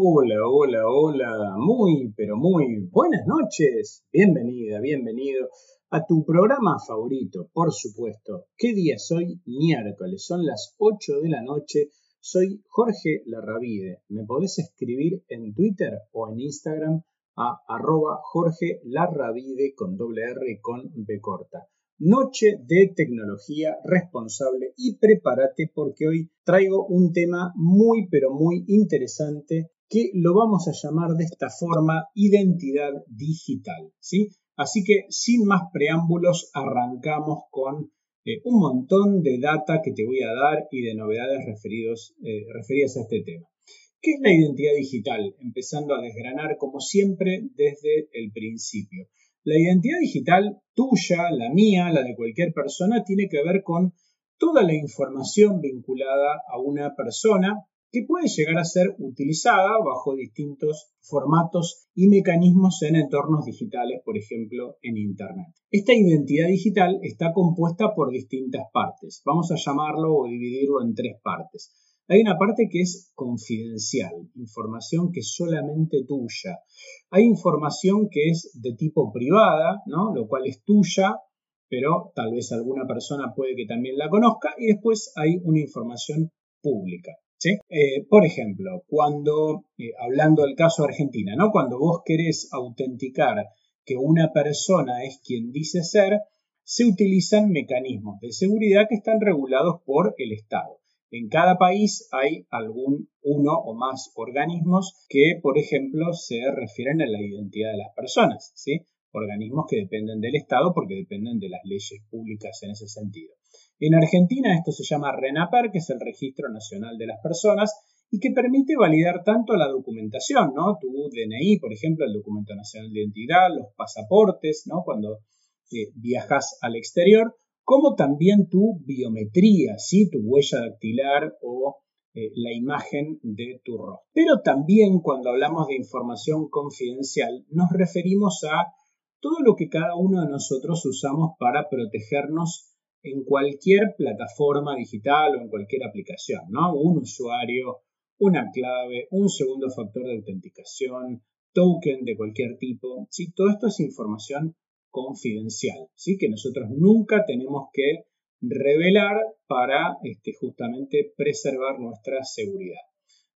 Hola, hola, hola, muy, pero muy buenas noches. Bienvenida, bienvenido a tu programa favorito, por supuesto. ¿Qué día es hoy? Miércoles, son las 8 de la noche. Soy Jorge Larravide. Me podés escribir en Twitter o en Instagram a arroba Jorge Larravide con doble R con B corta. Noche de tecnología responsable y prepárate porque hoy traigo un tema muy pero muy interesante que lo vamos a llamar de esta forma identidad digital, ¿sí? Así que sin más preámbulos arrancamos con eh, un montón de data que te voy a dar y de novedades referidos, eh, referidas a este tema. ¿Qué es la identidad digital? Empezando a desgranar como siempre desde el principio. La identidad digital tuya, la mía, la de cualquier persona, tiene que ver con toda la información vinculada a una persona que puede llegar a ser utilizada bajo distintos formatos y mecanismos en entornos digitales, por ejemplo, en Internet. Esta identidad digital está compuesta por distintas partes. Vamos a llamarlo o dividirlo en tres partes. Hay una parte que es confidencial, información que es solamente tuya. Hay información que es de tipo privada, ¿no? lo cual es tuya, pero tal vez alguna persona puede que también la conozca. Y después hay una información pública. Eh, por ejemplo, cuando, eh, hablando del caso Argentina, ¿no? cuando vos querés autenticar que una persona es quien dice ser, se utilizan mecanismos de seguridad que están regulados por el Estado. En cada país hay algún uno o más organismos que, por ejemplo, se refieren a la identidad de las personas, ¿sí? Organismos que dependen del Estado porque dependen de las leyes públicas en ese sentido. En Argentina esto se llama RENAPER, que es el Registro Nacional de las Personas, y que permite validar tanto la documentación, ¿no? Tu DNI, por ejemplo, el documento nacional de identidad, los pasaportes, ¿no? Cuando eh, viajas al exterior, como también tu biometría, ¿sí? tu huella dactilar o eh, la imagen de tu rostro. Pero también cuando hablamos de información confidencial nos referimos a todo lo que cada uno de nosotros usamos para protegernos en cualquier plataforma digital o en cualquier aplicación, ¿no? Un usuario, una clave, un segundo factor de autenticación, token de cualquier tipo, ¿sí? Todo esto es información confidencial, ¿sí? que nosotros nunca tenemos que revelar para este, justamente preservar nuestra seguridad.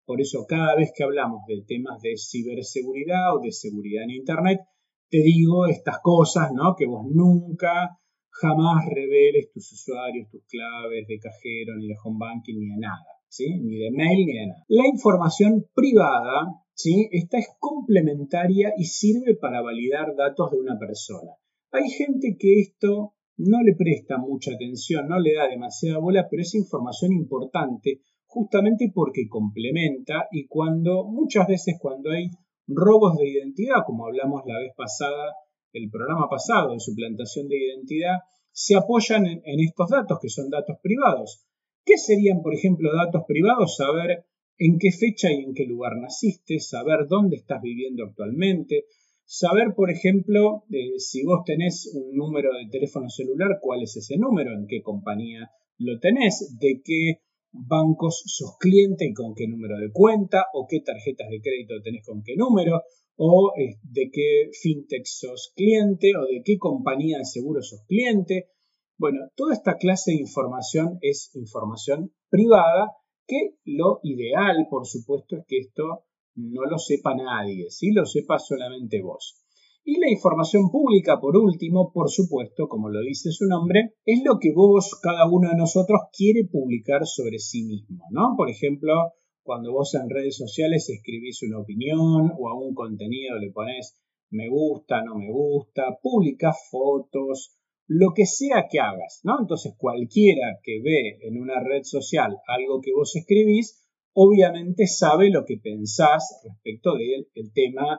Por eso cada vez que hablamos de temas de ciberseguridad o de seguridad en Internet, te digo estas cosas, ¿no? Que vos nunca, jamás reveles tus usuarios, tus claves de cajero, ni de home banking, ni de nada, ¿sí? Ni de mail, ni de nada. La información privada, ¿sí? Esta es complementaria y sirve para validar datos de una persona. Hay gente que esto no le presta mucha atención, no le da demasiada bola, pero es información importante justamente porque complementa y cuando muchas veces cuando hay robos de identidad, como hablamos la vez pasada, el programa pasado de suplantación de identidad, se apoyan en, estos datos que son datos privados. ¿Qué serían, por ejemplo, datos privados? Saber en qué fecha y en qué lugar naciste, saber dónde estás viviendo actualmente, Saber, por ejemplo, si vos tenés un número de teléfono celular, cuál es ese número, en qué compañía lo tenés, de qué bancos sos cliente y con qué número de cuenta, o qué tarjetas de crédito tenés con qué número, o eh, de qué fintech sos cliente, o de qué compañía de seguro sos cliente. Bueno, toda esta clase de información es información privada que lo ideal, por supuesto, es que esto no lo sepa nadie, si lo sepa solamente vos. Y la información pública, por último, por supuesto, como lo dice su nombre, es lo que vos, cada uno de nosotros, quiere publicar sobre sí mismo, ¿no? Por ejemplo, cuando vos en redes sociales escribís una opinión o a un contenido le pones me gusta, no me gusta, publicas fotos, lo que sea que hagas, ¿no? Entonces cualquiera que ve en una red social algo que vos escribís, obviamente sabe lo que pensás respecto del tema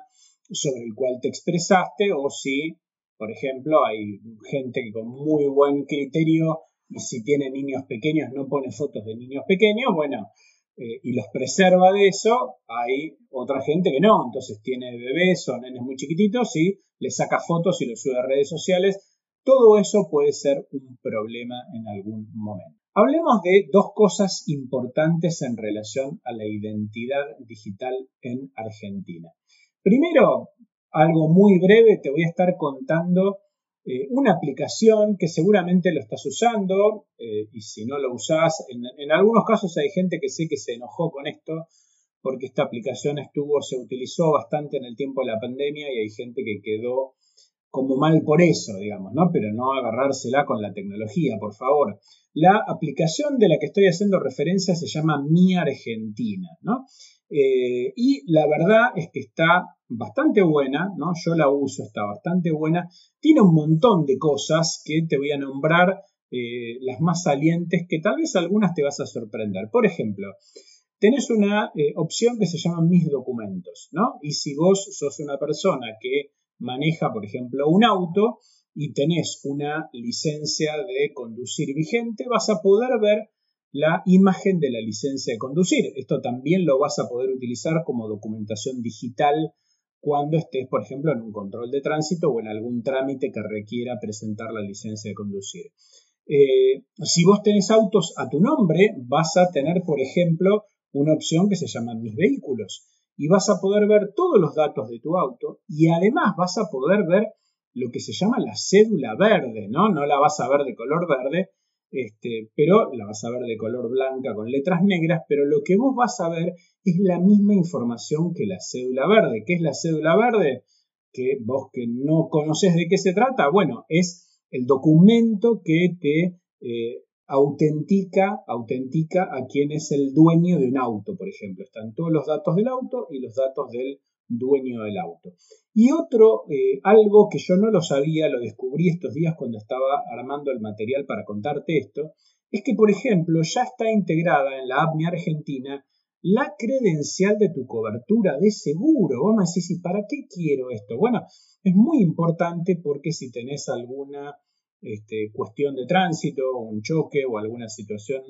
sobre el cual te expresaste o si, por ejemplo, hay gente que con muy buen criterio y si tiene niños pequeños no pone fotos de niños pequeños, bueno, eh, y los preserva de eso, hay otra gente que no, entonces tiene bebés o nenes muy chiquititos y le saca fotos y los sube a redes sociales. Todo eso puede ser un problema en algún momento. Hablemos de dos cosas importantes en relación a la identidad digital en Argentina. Primero, algo muy breve, te voy a estar contando eh, una aplicación que seguramente lo estás usando eh, y si no lo usás, en, en, algunos casos hay gente que sé que se enojó con esto porque esta aplicación estuvo, se utilizó bastante en el tiempo de la pandemia y hay gente que quedó como mal por eso, digamos, ¿no? Pero no agarrársela con la tecnología, por favor. La aplicación de la que estoy haciendo referencia se llama Mi Argentina, ¿no? Eh, y la verdad es que está bastante buena, ¿no? Yo la uso, está bastante buena. Tiene un montón de cosas que te voy a nombrar, eh, las más salientes, que tal vez algunas te vas a sorprender. Por ejemplo, tenés una eh, opción que se llama Mis documentos, ¿no? Y si vos sos una persona que maneja, por ejemplo, un auto y tenés una licencia de conducir vigente, vas a poder ver la imagen de la licencia de conducir. Esto también lo vas a poder utilizar como documentación digital cuando estés, por ejemplo, en un control de tránsito o en algún trámite que requiera presentar la licencia de conducir. Eh, si vos tenés autos a tu nombre, vas a tener, por ejemplo, una opción que se llama Mis vehículos y vas a poder ver todos los datos de tu auto y además vas a poder ver lo que se llama la cédula verde, ¿no? No la vas a ver de color verde, este, pero la vas a ver de color blanca con letras negras, pero lo que vos vas a ver es la misma información que la cédula verde. ¿Qué es la cédula verde? Que vos que no conoces de qué se trata, bueno, es el documento que te eh, autentica, autentica a quién es el dueño de un auto, por ejemplo. Están todos los datos del auto y los datos del dueño del auto. Y otro, eh, algo que yo no lo sabía, lo descubrí estos días cuando estaba armando el material para contarte esto, es que, por ejemplo, ya está integrada en la APNI Argentina la credencial de tu cobertura de seguro. Vos me decís, ¿y para qué quiero esto? Bueno, es muy importante porque si tenés alguna este, cuestión de tránsito, un choque o alguna situación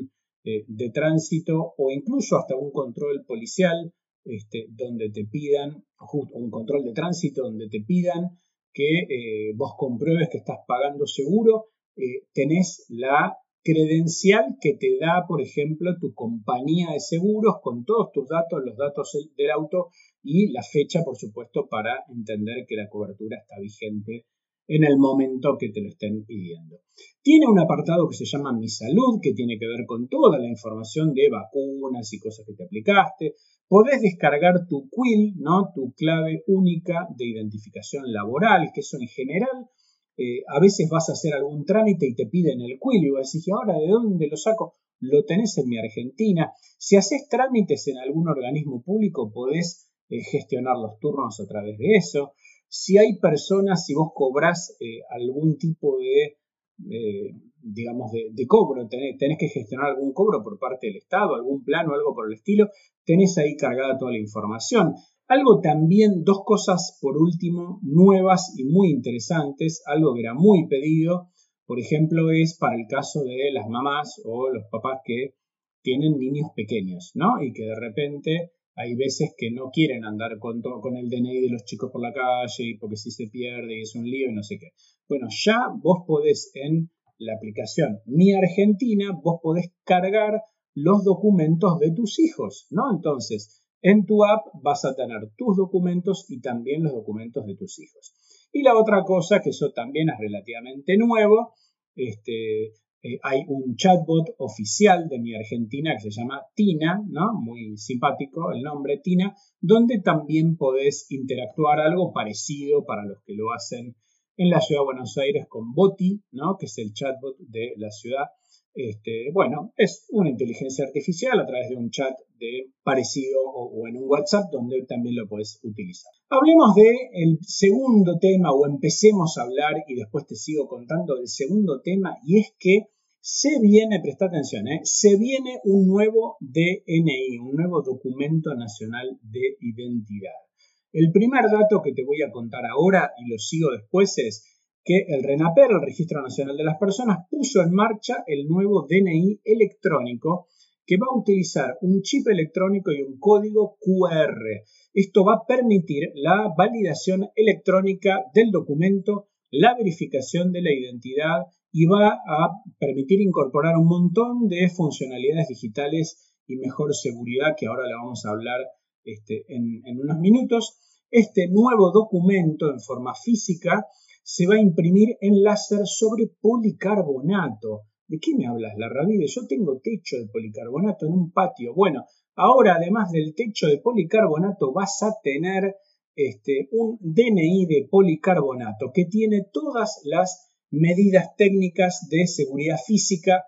eh, de tránsito o incluso hasta un control policial este, donde te pidan, un control de tránsito donde te pidan que eh, vos compruebes que estás pagando seguro, eh, tenés la credencial que te da, por ejemplo, tu compañía de seguros con todos tus datos, los datos del auto y la fecha, por supuesto, para entender que la cobertura está vigente en el momento que te lo estén pidiendo. Tiene un apartado que se llama Mi Salud, que tiene que ver con toda la información de vacunas y cosas que te aplicaste. Podés descargar tu QUIL, ¿no? tu clave única de identificación laboral, que eso en general eh, a veces vas a hacer algún trámite y te piden el QUIL y vas a decir, ¿y ahora de dónde lo saco? Lo tenés en mi Argentina. Si haces trámites en algún organismo público, podés eh, gestionar los turnos a través de eso si hay personas, si vos cobrás eh, algún tipo de, digamos, de, cobro, tenés, que gestionar algún cobro por parte del Estado, algún plan o algo por el estilo, tenés ahí cargada toda la información. Algo también, dos cosas por último, nuevas y muy interesantes, algo que era muy pedido, por ejemplo, es para el caso de las mamás o los papás que tienen niños pequeños, ¿no? Y que de repente hay veces que no quieren andar con, con el DNI de los chicos por la calle y porque si se pierde y es un lío y no sé qué. Bueno, ya vos podés en la aplicación Mi Argentina, vos podés cargar los documentos de tus hijos, ¿no? Entonces, en tu app vas a tener tus documentos y también los documentos de tus hijos. Y la otra cosa, que eso también es relativamente nuevo, este, eh, hay un chatbot oficial de mi Argentina que se llama Tina, ¿no? Muy simpático el nombre Tina, donde también podés interactuar algo parecido para los que lo hacen en la ciudad de Buenos Aires con Boti, ¿no? Que es el chatbot de la ciudad. Este, bueno, es una inteligencia artificial a través de un chat de parecido o, en un WhatsApp donde también lo puedes utilizar. Hablemos del el segundo tema o empecemos a hablar y después te sigo contando del segundo tema y es que se viene, presta atención, ¿eh? se viene un nuevo DNI, un nuevo documento nacional de identidad. El primer dato que te voy a contar ahora y lo sigo después es que el RENAPER, el Registro Nacional de las Personas, puso en marcha el nuevo DNI electrónico que va a utilizar un chip electrónico y un código QR. Esto va a permitir la validación electrónica del documento, la verificación de la identidad y va a permitir incorporar un montón de funcionalidades digitales y mejor seguridad que ahora le vamos a hablar este, en, unos minutos. Este nuevo documento en forma física se va a imprimir en láser sobre policarbonato. ¿De qué me hablas, la Ravide? Yo tengo techo de policarbonato en un patio. Bueno, ahora además del techo de policarbonato vas a tener este, un DNI de policarbonato que tiene todas las medidas técnicas de seguridad física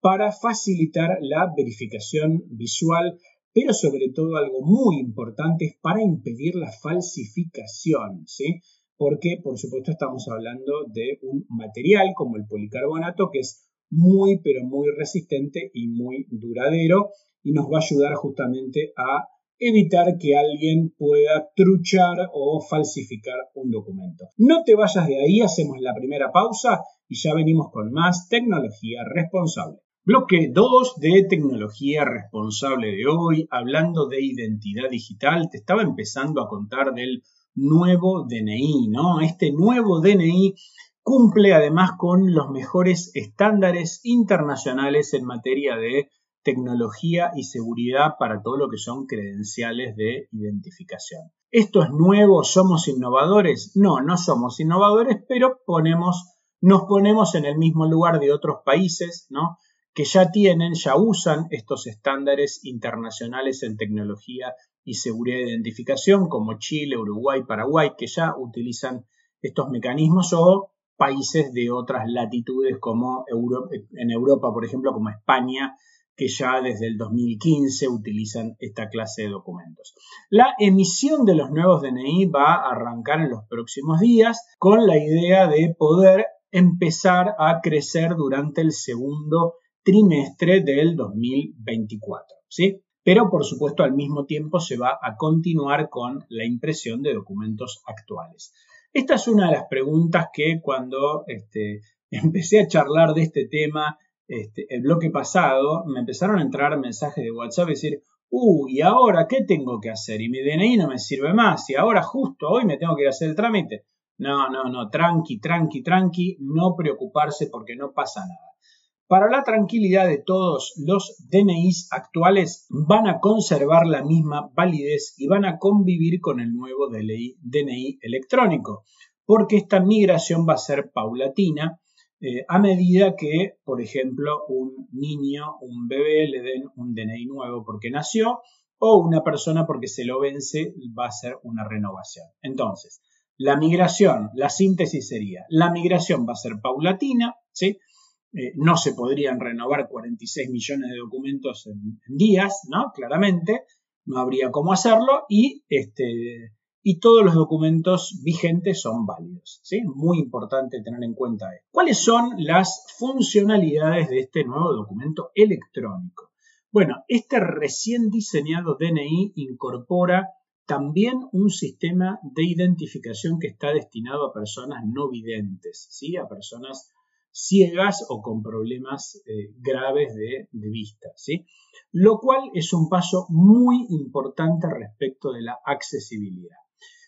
para facilitar la verificación visual, pero sobre todo algo muy importante es para impedir la falsificación, ¿sí? Porque, por supuesto, estamos hablando de un material como el policarbonato que es muy, pero muy resistente y muy duradero y nos va a ayudar justamente a evitar que alguien pueda truchar o falsificar un documento. No te vayas de ahí, hacemos la primera pausa y ya venimos con más tecnología responsable. Bloque 2 de tecnología responsable de hoy, hablando de identidad digital, te estaba empezando a contar del nuevo DNI, ¿no? Este nuevo DNI cumple además con los mejores estándares internacionales en materia de tecnología y seguridad para todo lo que son credenciales de identificación. ¿Esto es nuevo? ¿Somos innovadores? No, no somos innovadores, pero ponemos, nos ponemos en el mismo lugar de otros países, ¿no? que ya tienen, ya usan estos estándares internacionales en tecnología y seguridad de identificación, como Chile, Uruguay, Paraguay, que ya utilizan estos mecanismos, o países de otras latitudes como en Europa, por ejemplo, como España, que ya desde el 2015 utilizan esta clase de documentos. La emisión de los nuevos DNI va a arrancar en los próximos días con la idea de poder empezar a crecer durante el segundo trimestre del 2024, ¿sí? Pero por supuesto al mismo tiempo se va a continuar con la impresión de documentos actuales. Esta es una de las preguntas que cuando este, empecé a charlar de este tema este, el bloque pasado, me empezaron a entrar mensajes de WhatsApp y decir, uh, ¿y ahora qué tengo que hacer? Y mi DNI no me sirve más, y ahora justo hoy me tengo que ir a hacer el trámite. No, no, no, tranqui, tranqui, tranqui, no preocuparse porque no pasa nada. Para la tranquilidad de todos, los DNIs actuales van a conservar la misma validez y van a convivir con el nuevo DNI electrónico, porque esta migración va a ser paulatina eh, a medida que, por ejemplo, un niño, un bebé le den un DNI nuevo porque nació o una persona porque se lo vence va a ser una renovación. Entonces, la migración, la síntesis sería, la migración va a ser paulatina, ¿sí? Eh, no se podrían renovar 46 millones de documentos en, en, días, ¿no? Claramente, no habría cómo hacerlo y este, y todos los documentos vigentes son válidos. ¿sí? Muy importante tener en cuenta esto. ¿Cuáles son las funcionalidades de este nuevo documento electrónico? Bueno, este recién diseñado DNI incorpora también un sistema de identificación que está destinado a personas no videntes, ¿sí? a personas ciegas o con problemas eh, graves de, de vista, ¿sí? lo cual es un paso muy importante respecto de la accesibilidad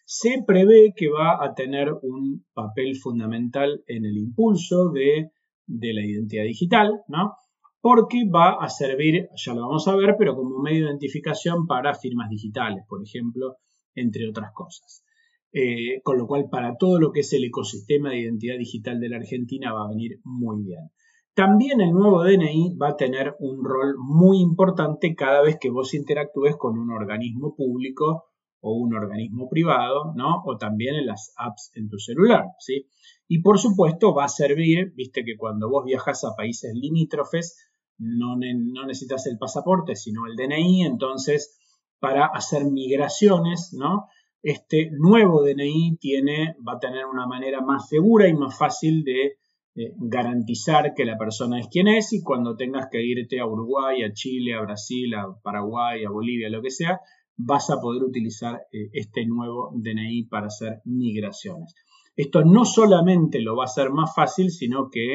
se prevé que va a tener un papel fundamental en el impulso de, la identidad digital, ¿no? Porque va a servir, ya lo vamos a ver, pero como medio de identificación para firmas digitales, por ejemplo, entre otras cosas. Eh, con lo cual, para todo lo que es el ecosistema de identidad digital de la Argentina va a venir muy bien. También el nuevo DNI va a tener un rol muy importante cada vez que vos interactúes con un organismo público o un organismo privado, ¿no? O también en las apps en tu celular, ¿sí? Y por supuesto va a servir, viste que cuando vos viajas a países limítrofes, no, necesitas el pasaporte, sino el DNI, entonces para hacer migraciones, ¿no? Este nuevo DNI tiene, va a tener una manera más segura y más fácil de eh, garantizar que la persona es quien es y cuando tengas que irte a Uruguay, a Chile, a Brasil, a Paraguay, a Bolivia, lo que sea, vas a poder utilizar eh, este nuevo DNI para hacer migraciones. Esto no solamente lo va a hacer más fácil, sino que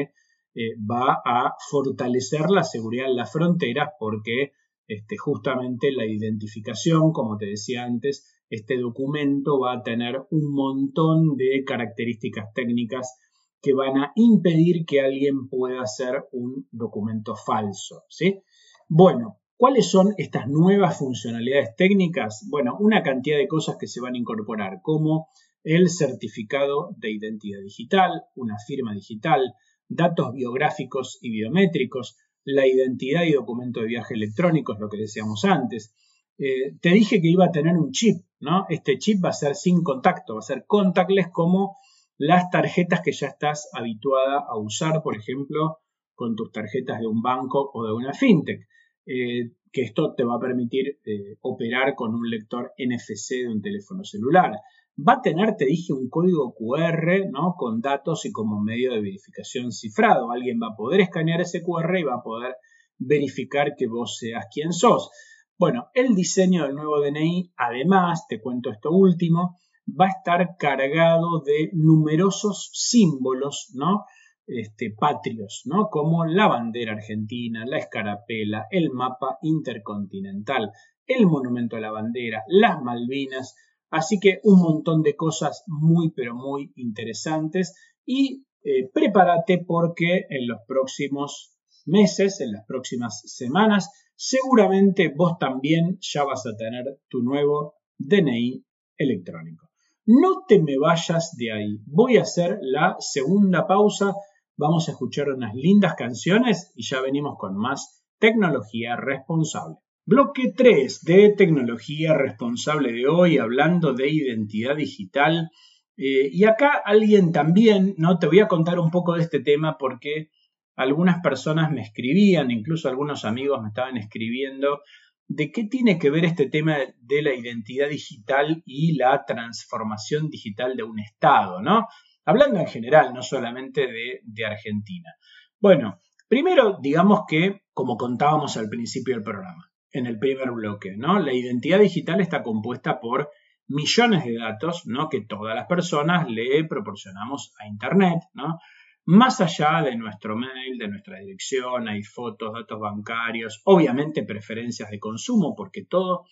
eh, va a fortalecer la seguridad en las fronteras porque este, justamente la identificación, como te decía antes, este documento va a tener un montón de características técnicas que van a impedir que alguien pueda hacer un documento falso. ¿sí? Bueno, ¿cuáles son estas nuevas funcionalidades técnicas? Bueno, una cantidad de cosas que se van a incorporar, como el certificado de identidad digital, una firma digital, datos biográficos y biométricos, la identidad y documento de viaje electrónicos, lo que decíamos antes. Eh, te dije que iba a tener un chip, ¿no? Este chip va a ser sin contacto, va a ser contactless como las tarjetas que ya estás habituada a usar, por ejemplo, con tus tarjetas de un banco o de una fintech. Eh, que esto te va a permitir eh, operar con un lector NFC de un teléfono celular va a tener, te dije, un código QR, ¿no? Con datos y como medio de verificación cifrado. Alguien va a poder escanear ese QR y va a poder verificar que vos seas quien sos. Bueno, el diseño del nuevo DNI, además, te cuento esto último, va a estar cargado de numerosos símbolos, ¿no? Este, patrios, ¿no? Como la bandera argentina, la escarapela, el mapa intercontinental, el monumento a la bandera, las Malvinas, Así que un montón de cosas muy pero muy interesantes y eh, prepárate porque en los próximos meses, en las próximas semanas, seguramente vos también ya vas a tener tu nuevo DNI electrónico. No te me vayas de ahí. Voy a hacer la segunda pausa. Vamos a escuchar unas lindas canciones y ya venimos con más tecnología responsable. Bloque 3 de tecnología responsable de hoy, hablando de identidad digital. Eh, y acá alguien también, ¿no? Te voy a contar un poco de este tema porque algunas personas me escribían, incluso algunos amigos me estaban escribiendo, de qué tiene que ver este tema de la identidad digital y la transformación digital de un Estado, ¿no? Hablando en general, no solamente de, Argentina. Bueno, primero digamos que, como contábamos al principio del programa, en el primer bloque, ¿no? La identidad digital está compuesta por millones de datos, ¿no? Que todas las personas le proporcionamos a Internet, ¿no? Más allá de nuestro mail, de nuestra dirección, hay fotos, datos bancarios, obviamente preferencias de consumo, porque todo,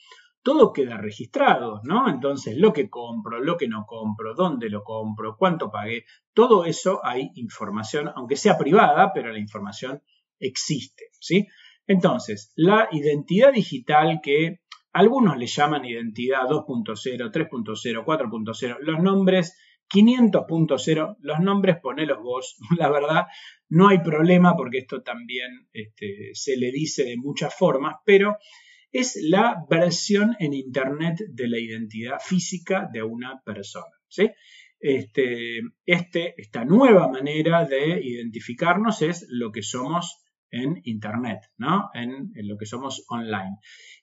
todo queda registrado, ¿no? Entonces, lo que compro, lo que no compro, dónde lo compro, cuánto pagué, todo eso hay información, aunque sea privada, pero la información existe, ¿sí? Entonces, la identidad digital que algunos le llaman identidad 2.0, 3.0, 4.0, los nombres 500.0, los nombres ponelos vos, la verdad no hay problema porque esto también este, se le dice de muchas formas, pero es la versión en Internet de la identidad física de una persona. ¿sí? Este, este, esta nueva manera de identificarnos es lo que somos en Internet, ¿no? En, lo que somos online.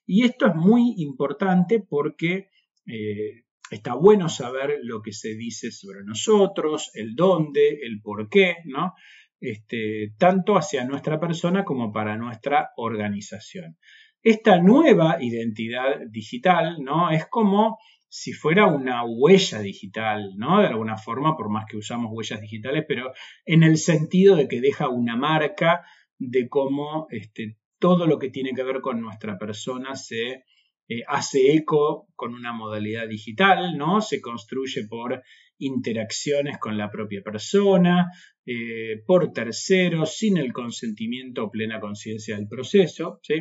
Y esto es muy importante porque eh, está bueno saber lo que se dice sobre nosotros, el dónde, el por qué, ¿no? Este, tanto hacia nuestra persona como para nuestra organización. Esta nueva identidad digital, ¿no? Es como si fuera una huella digital, ¿no? De alguna forma, por más que usamos huellas digitales, pero en el sentido de que deja una marca de cómo este, todo lo que tiene que ver con nuestra persona se eh, hace eco con una modalidad digital, ¿no? Se construye por interacciones con la propia persona, eh, por terceros, sin el consentimiento o plena conciencia del proceso, ¿sí?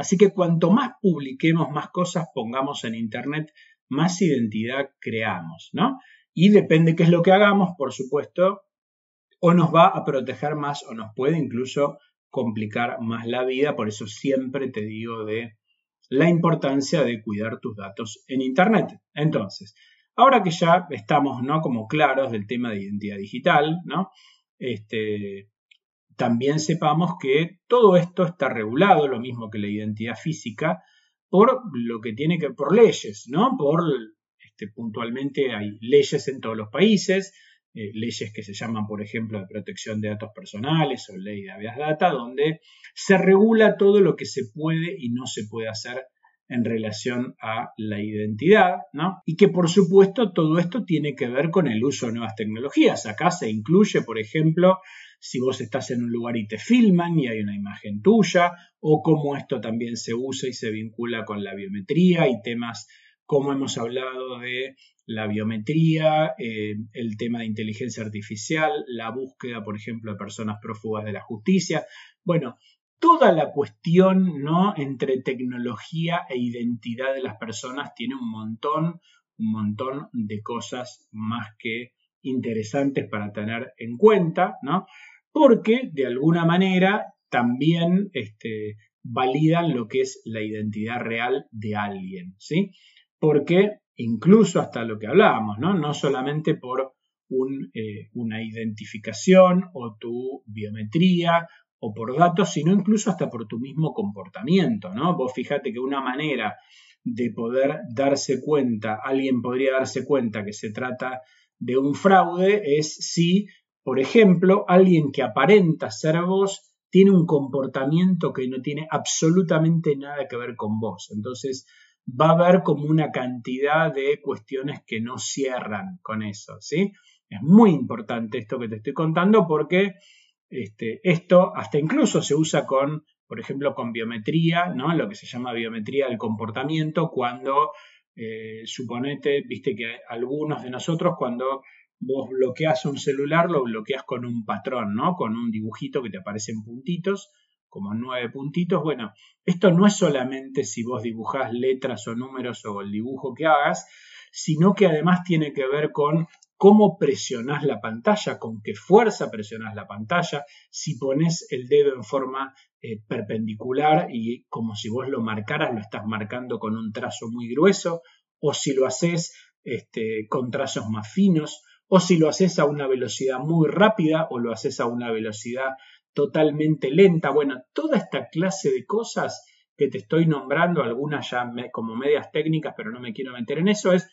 Así que cuanto más publiquemos, más cosas pongamos en Internet, más identidad creamos, ¿no? Y depende qué es lo que hagamos, por supuesto, o nos va a proteger más o nos puede incluso complicar más la vida. Por eso siempre te digo de la importancia de cuidar tus datos en Internet. Entonces, ahora que ya estamos ¿no? como claros del tema de identidad digital, ¿no? Este, también sepamos que todo esto está regulado, lo mismo que la identidad física, por lo que tiene que por leyes, ¿no? Por este, puntualmente hay leyes en todos los países, eh, leyes que se llaman, por ejemplo, de protección de datos personales o ley de habeas data, donde se regula todo lo que se puede y no se puede hacer en relación a la identidad, ¿no? Y que por supuesto todo esto tiene que ver con el uso de nuevas tecnologías. Acá se incluye, por ejemplo, si vos estás en un lugar y te filman y hay una imagen tuya, o cómo esto también se usa y se vincula con la biometría y temas como hemos hablado de la biometría, eh, el tema de inteligencia artificial, la búsqueda, por ejemplo, de personas prófugas de la justicia. Bueno, toda la cuestión ¿no? entre tecnología e identidad de las personas tiene un montón, un montón de cosas más que interesantes para tener en cuenta, ¿no? Porque de alguna manera también este, validan lo que es la identidad real de alguien, ¿sí? Porque incluso hasta lo que hablábamos, ¿no? No solamente por eh, una identificación o tu biometría o por datos, sino incluso hasta por tu mismo comportamiento, ¿no? Vos fíjate que una manera de poder darse cuenta, alguien podría darse cuenta que se trata de un fraude es si, por ejemplo, alguien que aparenta ser vos tiene un comportamiento que no tiene absolutamente nada que ver con vos. Entonces, va a haber como una cantidad de cuestiones que no cierran con eso, ¿sí? Es muy importante esto que te estoy contando porque este, esto hasta incluso se usa con, por ejemplo, con biometría, ¿no? Lo que se llama biometría del comportamiento, cuando eh, suponete, viste que algunos de nosotros cuando vos bloqueas un celular lo bloqueas con un patrón, ¿no? Con un dibujito que te aparecen puntitos, como nueve puntitos. Bueno, esto no es solamente si vos dibujás letras o números o el dibujo que hagas, sino que además tiene que ver con cómo presionás la pantalla, con qué fuerza presionás la pantalla, si pones el dedo en forma eh, perpendicular y como si vos lo marcaras, lo estás marcando con un trazo muy grueso, o si lo haces este, con trazos más finos, o si lo haces a una velocidad muy rápida o lo haces a una velocidad totalmente lenta. Bueno, toda esta clase de cosas que te estoy nombrando, algunas ya como medias técnicas, pero no me quiero meter en eso, es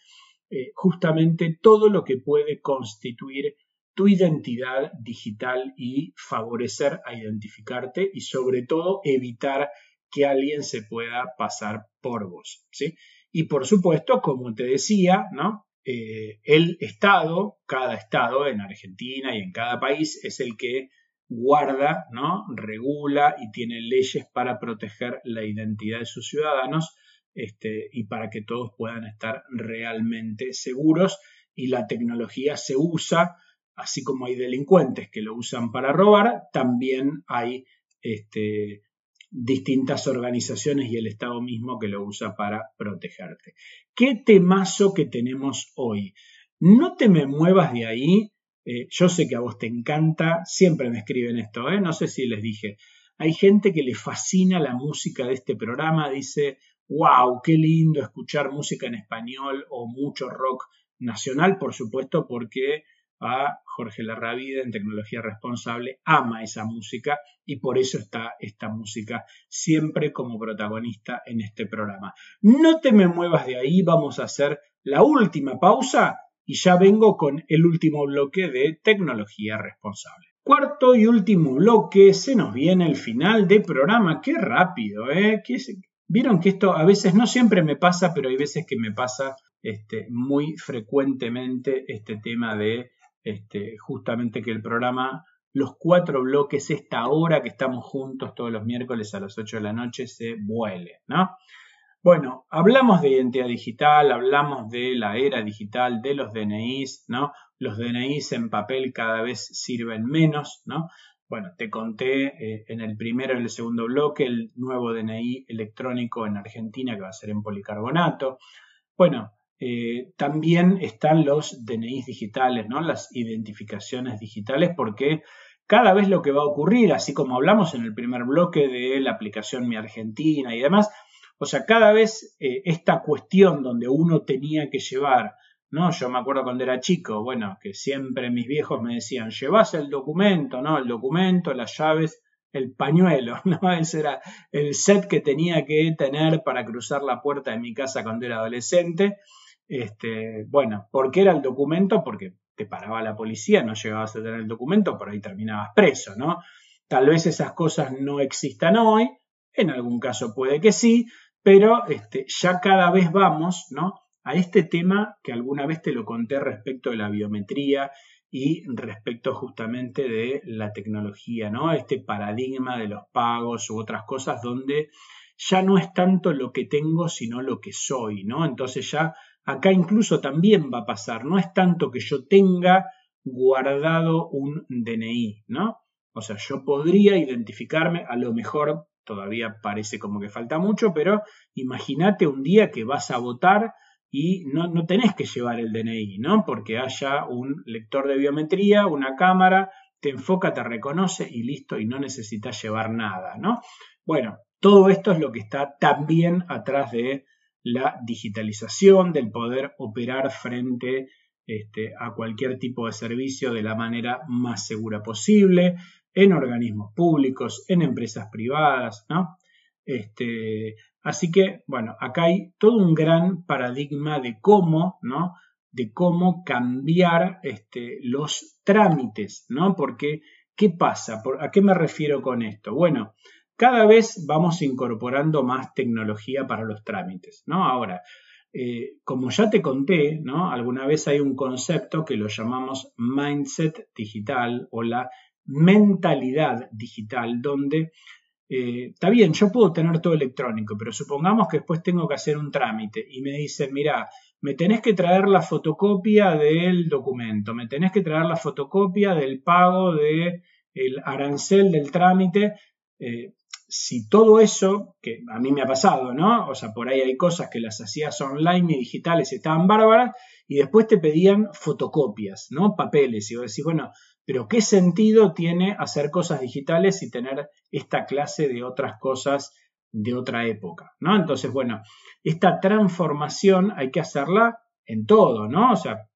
eh, justamente todo lo que puede constituir tu identidad digital y favorecer a identificarte y sobre todo evitar que alguien se pueda pasar por vos. ¿sí? Y por supuesto, como te decía, ¿no? Eh, el Estado, cada Estado en Argentina y en cada país es el que guarda, ¿no? regula y tiene leyes para proteger la identidad de sus ciudadanos este, y para que todos puedan estar realmente seguros y la tecnología se usa, así como hay delincuentes que lo usan para robar, también hay este, distintas organizaciones y el Estado mismo que lo usa para protegerte. ¿Qué temazo que tenemos hoy? No te me muevas de ahí. Eh, yo sé que a vos te encanta, siempre me escriben esto, ¿eh? no sé si les dije. Hay gente que le fascina la música de este programa, dice, wow, qué lindo escuchar música en español o mucho rock nacional, por supuesto, porque a Jorge Larravide en Tecnología Responsable ama esa música y por eso está esta música siempre como protagonista en este programa. No te me muevas de ahí, vamos a hacer la última pausa y ya vengo con el último bloque de Tecnología Responsable. Cuarto y último bloque, se nos viene el final de programa. Qué rápido, ¿eh? Vieron que esto a veces no siempre me pasa, pero hay veces que me pasa este, muy frecuentemente este tema de este, justamente que el programa, los cuatro bloques, esta hora que estamos juntos todos los miércoles a las 8 de la noche, se vuele, ¿no? Bueno, hablamos de identidad digital, hablamos de la era digital, de los DNIs, ¿no? Los DNIs en papel cada vez sirven menos, ¿no? Bueno, te conté eh, en el primero y el segundo bloque el nuevo DNI electrónico en Argentina que va a ser en policarbonato. Bueno, eh, también están los DNIs digitales, ¿no? las identificaciones digitales, porque cada vez lo que va a ocurrir, así como hablamos en el primer bloque de la aplicación Mi Argentina y demás, o sea, cada vez eh, esta cuestión donde uno tenía que llevar, ¿no? Yo me acuerdo cuando era chico, bueno, que siempre mis viejos me decían, llevas el documento, ¿no? El documento, las llaves, el pañuelo, ¿no? Ese era el set que tenía que tener para cruzar la puerta de mi casa cuando era adolescente. Este, bueno, ¿por qué era el documento? Porque te paraba la policía, no llegabas a tener el documento, por ahí terminabas preso, ¿no? Tal vez esas cosas no existan hoy, en algún caso puede que sí, pero este, ya cada vez vamos, ¿no? A este tema que alguna vez te lo conté respecto de la biometría y respecto justamente de la tecnología, ¿no? Este paradigma de los pagos u otras cosas donde ya no es tanto lo que tengo, sino lo que soy, ¿no? Entonces ya acá incluso también va a pasar, no es tanto que yo tenga guardado un DNI, ¿no? O sea, yo podría identificarme, a lo mejor todavía parece como que falta mucho, pero imagínate un día que vas a votar y no, no, tenés que llevar el DNI, ¿no? Porque haya un lector de biometría, una cámara, te enfoca, te reconoce y listo, y no necesitas llevar nada, ¿no? Bueno, todo esto es lo que está también atrás de la digitalización, del poder operar frente este, a cualquier tipo de servicio de la manera más segura posible, en organismos públicos, en empresas privadas, ¿no? Este, así que, bueno, acá hay todo un gran paradigma de cómo, ¿no? De cómo cambiar este, los trámites, ¿no? Porque, ¿qué pasa? ¿A qué me refiero con esto? Bueno, cada vez vamos incorporando más tecnología para los trámites, ¿no? Ahora, eh, como ya te conté, ¿no? Alguna vez hay un concepto que lo llamamos mindset digital o la mentalidad digital, donde eh, está bien, yo puedo tener todo electrónico, pero supongamos que después tengo que hacer un trámite y me dicen, mira, me tenés que traer la fotocopia del documento, me tenés que traer la fotocopia del pago del arancel del trámite. Eh, si todo eso, que a mí me ha pasado, ¿no? O sea, por ahí hay cosas que las hacías online y digitales estaban bárbaras y después te pedían fotocopias, ¿no? Papeles. Y vos decís, bueno, pero ¿qué sentido tiene hacer cosas digitales y tener esta clase de otras cosas de otra época, ¿no? Entonces, bueno, esta transformación hay que hacerla en todo, ¿no? O sea,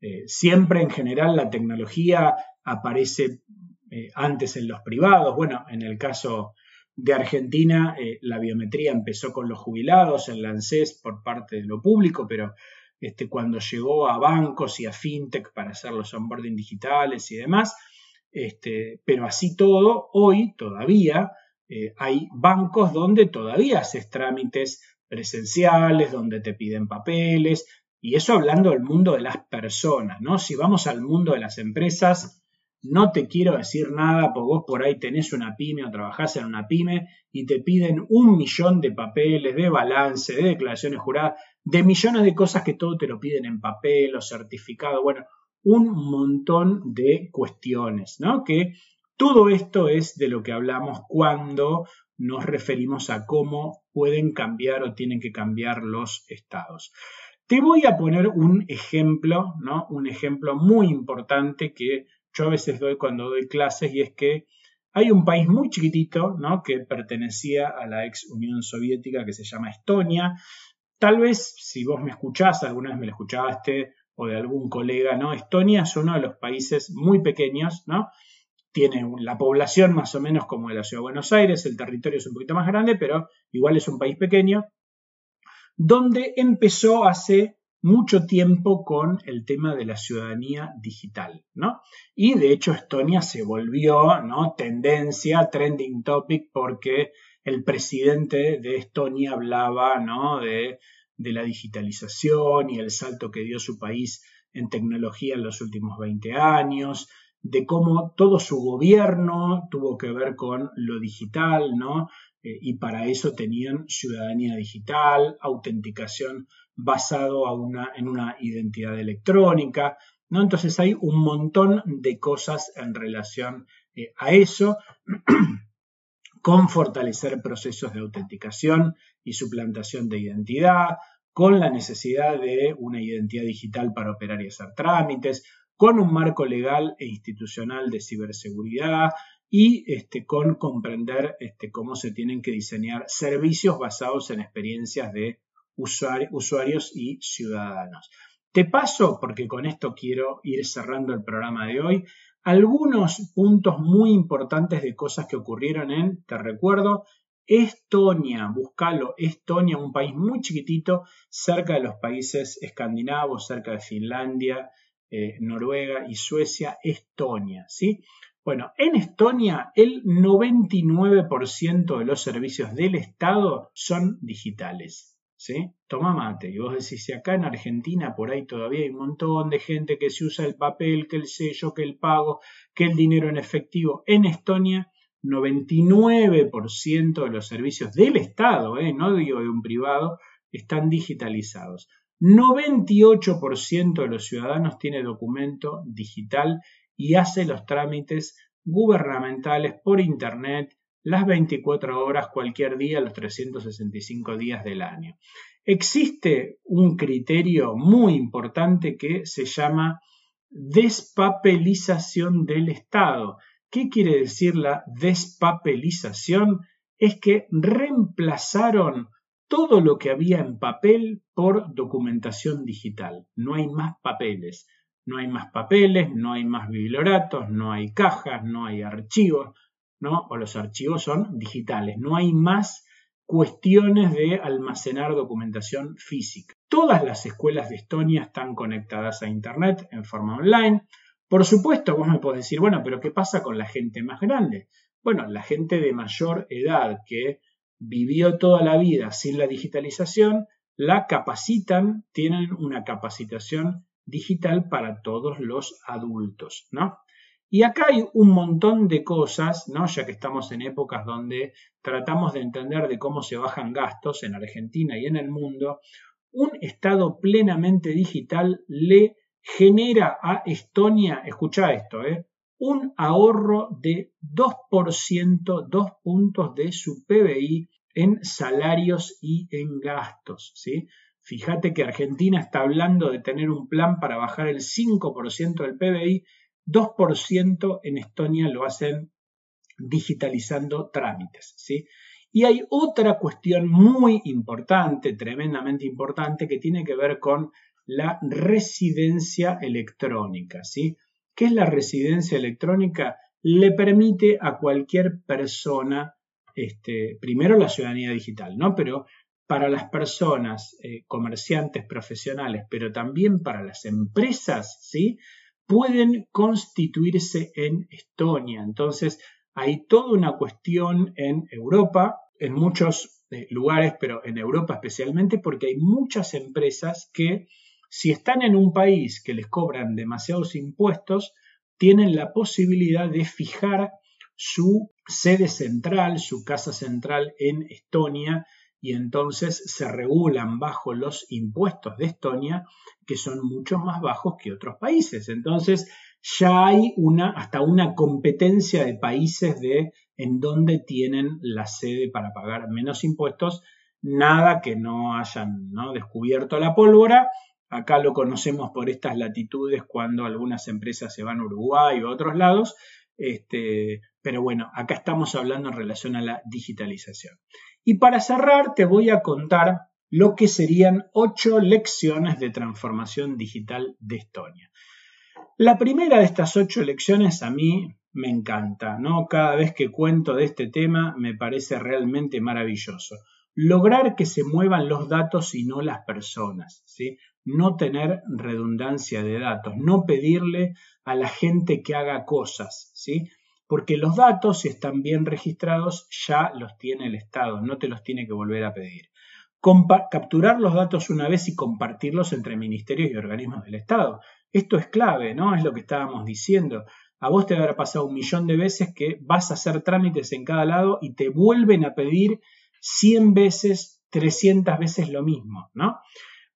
eh, siempre en general la tecnología aparece eh, antes en los privados. Bueno, en el caso de Argentina, eh, la biometría empezó con los jubilados, el ANSES por parte de lo público, pero este, cuando llegó a bancos y a fintech para hacer los onboarding digitales y demás, este, pero así todo, hoy todavía eh, hay bancos donde todavía haces trámites presenciales, donde te piden papeles, y eso hablando del mundo de las personas, ¿no? Si vamos al mundo de las empresas, no te quiero decir nada, porque vos por ahí tenés una pyme o trabajás en una pyme y te piden un millón de papeles, de balance, de declaraciones juradas, de millones de cosas que todo te lo piden en papel o certificado. Bueno, un montón de cuestiones, ¿no? Que todo esto es de lo que hablamos cuando nos referimos a cómo pueden cambiar o tienen que cambiar los estados. Te voy a poner un ejemplo, ¿no? Un ejemplo muy importante que yo a veces doy cuando doy clases y es que hay un país muy chiquitito, ¿no? Que pertenecía a la ex Unión Soviética que se llama Estonia. Tal vez, si vos me escuchás, alguna vez me lo escuchaste o de algún colega, ¿no? Estonia es uno de los países muy pequeños, ¿no? Tiene la población más o menos como la ciudad de Buenos Aires, el territorio es un poquito más grande, pero igual es un país pequeño, donde empezó hace mucho tiempo con el tema de la ciudadanía digital, ¿no? Y de hecho Estonia se volvió, ¿no? Tendencia, trending topic, porque el presidente de Estonia hablaba, ¿no? De, de la digitalización y el salto que dio su país en tecnología en los últimos 20 años, de cómo todo su gobierno tuvo que ver con lo digital, ¿no? Eh, y para eso tenían ciudadanía digital, autenticación basado en una identidad electrónica, ¿no? Entonces hay un montón de cosas en relación eh, a eso, con fortalecer procesos de autenticación y suplantación de identidad, con la necesidad de una identidad digital para operar y hacer trámites, con un marco legal e institucional de ciberseguridad y este, con comprender este, cómo se tienen que diseñar servicios basados en experiencias de usuarios y ciudadanos. Te paso, porque con esto quiero ir cerrando el programa de hoy, algunos puntos muy importantes de cosas que ocurrieron en, te recuerdo, Estonia, búscalo, Estonia, un país muy chiquitito, cerca de los países escandinavos, cerca de Finlandia, eh, Noruega y Suecia, Estonia, ¿sí? Bueno, en Estonia el 99% de los servicios del Estado son digitales. ¿Sí? Toma mate. Y vos decís, si acá en Argentina por ahí todavía hay un montón de gente que se usa el papel, que el sello, que el pago, que el dinero en efectivo. En Estonia 99% de los servicios del Estado, ¿eh? no digo de un privado, están digitalizados. 98% de los ciudadanos tiene documento digital y hace los trámites gubernamentales por Internet las 24 horas cualquier día, los 365 días del año. Existe un criterio muy importante que se llama despapelización del Estado. ¿Qué quiere decir la despapelización? Es que reemplazaron todo lo que había en papel por documentación digital. No hay más papeles, no hay más papeles, no hay más biblioratos, no hay cajas, no hay archivos, ¿no? O los archivos son digitales, no hay más cuestiones de almacenar documentación física. Todas las escuelas de Estonia están conectadas a Internet en forma online. Por supuesto, vos me podés decir, bueno, pero ¿qué pasa con la gente más grande? Bueno, la gente de mayor edad que vivió toda la vida sin la digitalización, la capacitan, tienen una capacitación digital para todos los adultos, ¿no? Y acá hay un montón de cosas, ¿no? ya que estamos en épocas donde tratamos de entender de cómo se bajan gastos en Argentina y en el mundo, un Estado plenamente digital le genera a Estonia, escucha esto, ¿eh? un ahorro de 2%, 2 puntos de su PBI en salarios y en gastos. ¿sí? Fíjate que Argentina está hablando de tener un plan para bajar el 5% del PBI 2% en Estonia lo hacen digitalizando trámites. ¿sí? Y hay otra cuestión muy importante, tremendamente importante, que tiene que ver con la residencia electrónica. ¿sí? ¿Qué es la residencia electrónica? Le permite a cualquier persona, este, primero la ciudadanía digital, ¿no? Pero para las personas, eh, comerciantes profesionales, pero también para las empresas, ¿sí? Pueden constituirse en Estonia. Entonces, hay toda una cuestión en Europa, en muchos eh, lugares, pero en Europa especialmente, porque hay muchas empresas que, si están en un país que les cobran demasiados impuestos, tienen la posibilidad de fijar su sede central, su casa central en Estonia, y entonces se regulan bajo los impuestos de Estonia, que son mucho más bajos que otros países. Entonces ya hay una, hasta una competencia de países de en donde tienen la sede para pagar menos impuestos, nada que no hayan descubierto la pólvora. Acá lo conocemos por estas latitudes cuando algunas empresas se van a Uruguay o a otros lados, este, pero bueno, acá estamos hablando en relación a la digitalización. Y para cerrar, te voy a contar lo que serían ocho lecciones de transformación digital de Estonia. La primera de estas ocho lecciones a mí me encanta, ¿no? Cada vez que cuento de este tema me parece realmente maravilloso. Lograr que se muevan los datos y no las personas, ¿sí? No tener redundancia de datos, no pedirle a la gente que haga cosas, ¿sí? Porque los datos, si están bien registrados, ya los tiene el Estado, no te los tiene que volver a pedir. capturar los datos una vez y compartirlos entre ministerios y organismos del Estado. Esto es clave, ¿no? Es lo que estábamos diciendo. A vos te habrá pasado un millón de veces que vas a hacer trámites en cada lado y te vuelven a pedir 100 veces, 300 veces lo mismo, ¿no?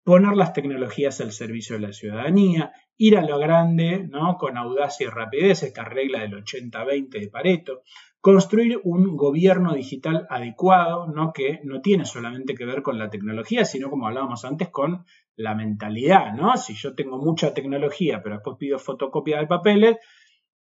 Poner las tecnologías al servicio de la ciudadanía, ir a lo grande, ¿no? Con audacia y rapidez, esta regla del 80-20 de Pareto, construir un gobierno digital adecuado, ¿no? Que no tiene solamente que ver con la tecnología, sino como hablábamos antes, con la mentalidad, ¿no? Si yo tengo mucha tecnología, pero después pido fotocopia de papeles,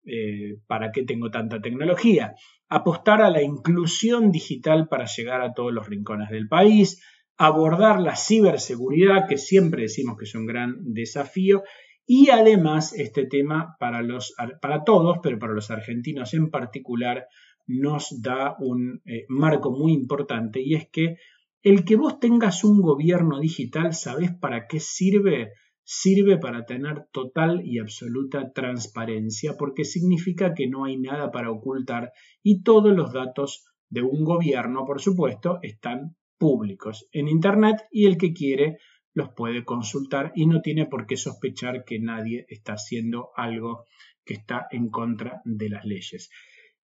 eh, ¿para qué tengo tanta tecnología? Apostar a la inclusión digital para llegar a todos los rincones del país, abordar la ciberseguridad, que siempre decimos que es un gran desafío, y además, este tema para, los, para todos, pero para los argentinos en particular, nos da un eh, marco muy importante y es que el que vos tengas un gobierno digital, ¿sabés para qué sirve? Sirve para tener total y absoluta transparencia porque significa que no hay nada para ocultar y todos los datos de un gobierno, por supuesto, están públicos en Internet y el que quiere los puede consultar y no tiene por qué sospechar que nadie está haciendo algo que está en contra de las leyes.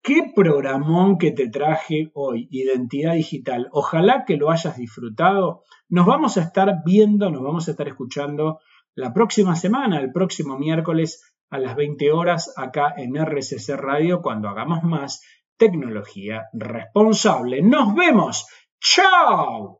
Qué programón que te traje hoy, Identidad Digital. Ojalá que lo hayas disfrutado. Nos vamos a estar viendo, nos vamos a estar escuchando la próxima semana, el próximo miércoles a las 20 horas acá en RCC Radio cuando hagamos más tecnología responsable. Nos vemos. ¡Chao!